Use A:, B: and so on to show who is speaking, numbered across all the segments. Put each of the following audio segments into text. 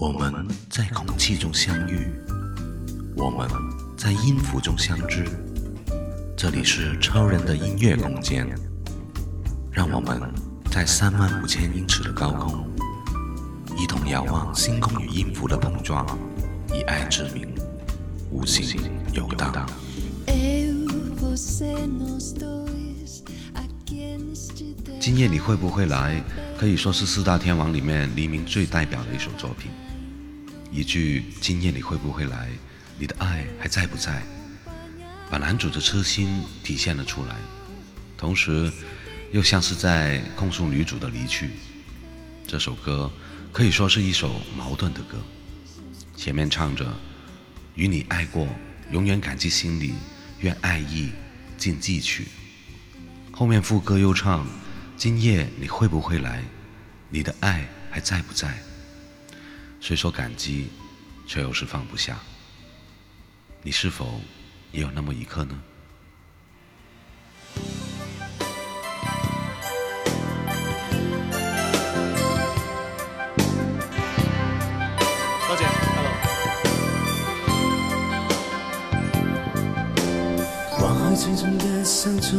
A: 我们在空气中相遇，我们在音符中相知。这里是超人的音乐空间，让我们在三万五千英尺的高空，一同遥望星空与音符的碰撞，以爱之名，无形游荡。今夜你会不会来？可以说是四大天王里面黎明最代表的一首作品。一句“今夜你会不会来？你的爱还在不在？”把男主的痴心体现了出来，同时又像是在控诉女主的离去。这首歌可以说是一首矛盾的歌。前面唱着“与你爱过，永远感激心里，愿爱意尽寄去”，后面副歌又唱“今夜你会不会来？你的爱还在不在？”虽说感激，却又是放不下。你是否也有那么一刻呢？
B: 多谢，hello。
C: 或许最终一生中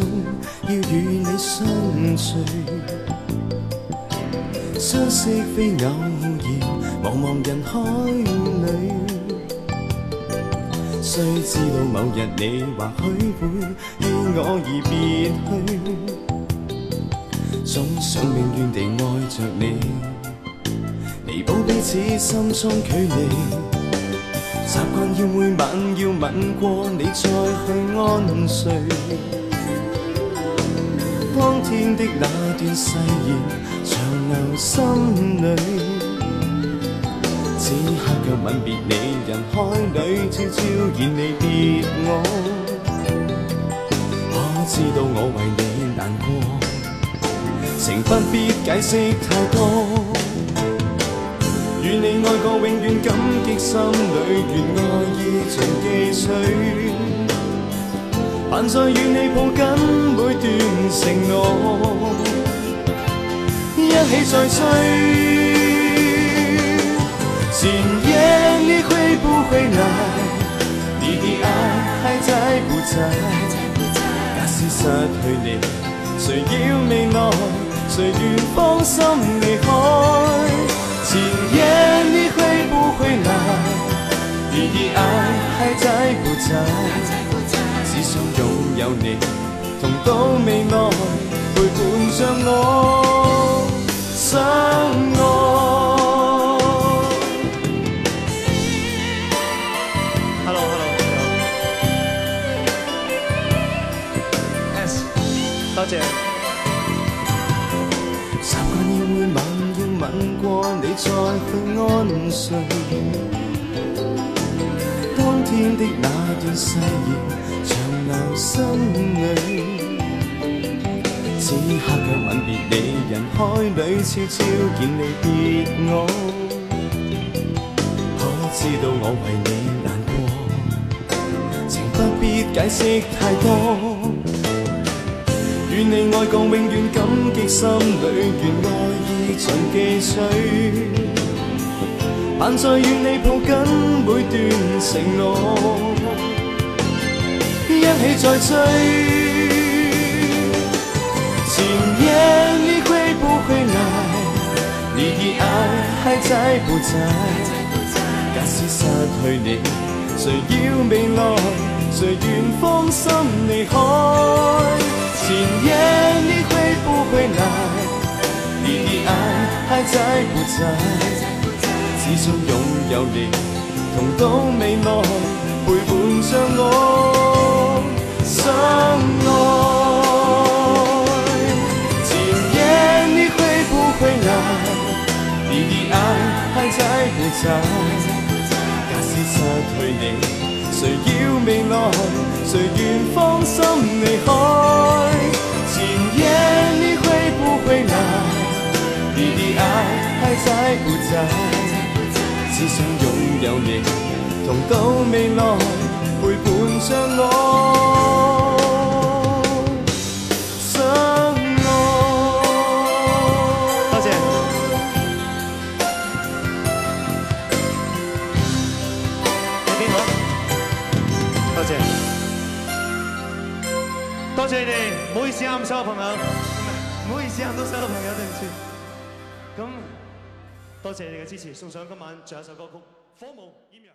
C: 要与你相聚。相识非偶然，茫茫人海里，虽知道某日你或许会弃我而别去，总想永远地爱着你，弥补彼此心中距离。习惯要每晚要吻过你再去安睡，当天的那段誓言长。留心里，此刻却吻别你，人海里悄悄然离别我。可知道我为你难过，情不必解释太多。与你爱过，永远感激心里，愿爱意尽寄取。盼再与你抱紧每段承诺。一起再追，今夜你会不会来？你的爱还在不在？假使失去你，谁要未来？谁愿放心离开？今夜你会不会来？你的爱还在不在？只想拥有你，同到未来，陪伴着我。习惯要每晚要吻过你再去安睡，当天的那段誓言长留心里。此刻却吻别你，人海里悄悄见离别我。可知道我为你难过，情不必解释太多。与你爱过，永远感激心里，愿爱意尽记取。盼再与你抱紧每段承诺，一起再追。今夜你会不会来？你的爱还在不在？假使失去你，谁要未来？谁愿放心离开？今夜你会不会来？你的爱还在不在？只想拥有你，同到未来，陪伴着我相爱。今夜你会不会来？你的爱还在不在？假使失去你。谁要未来？谁愿放心离开？前夜你会不会来？你的爱还在不在？只想拥有你，同到未来，陪伴着我。
B: 谢你，唔好意思啊，所有朋友，唔好意思啊，咁多所有朋友，對唔住。咁多谢你嘅支持，送上今晚最后一首歌曲《火舞豔陽》。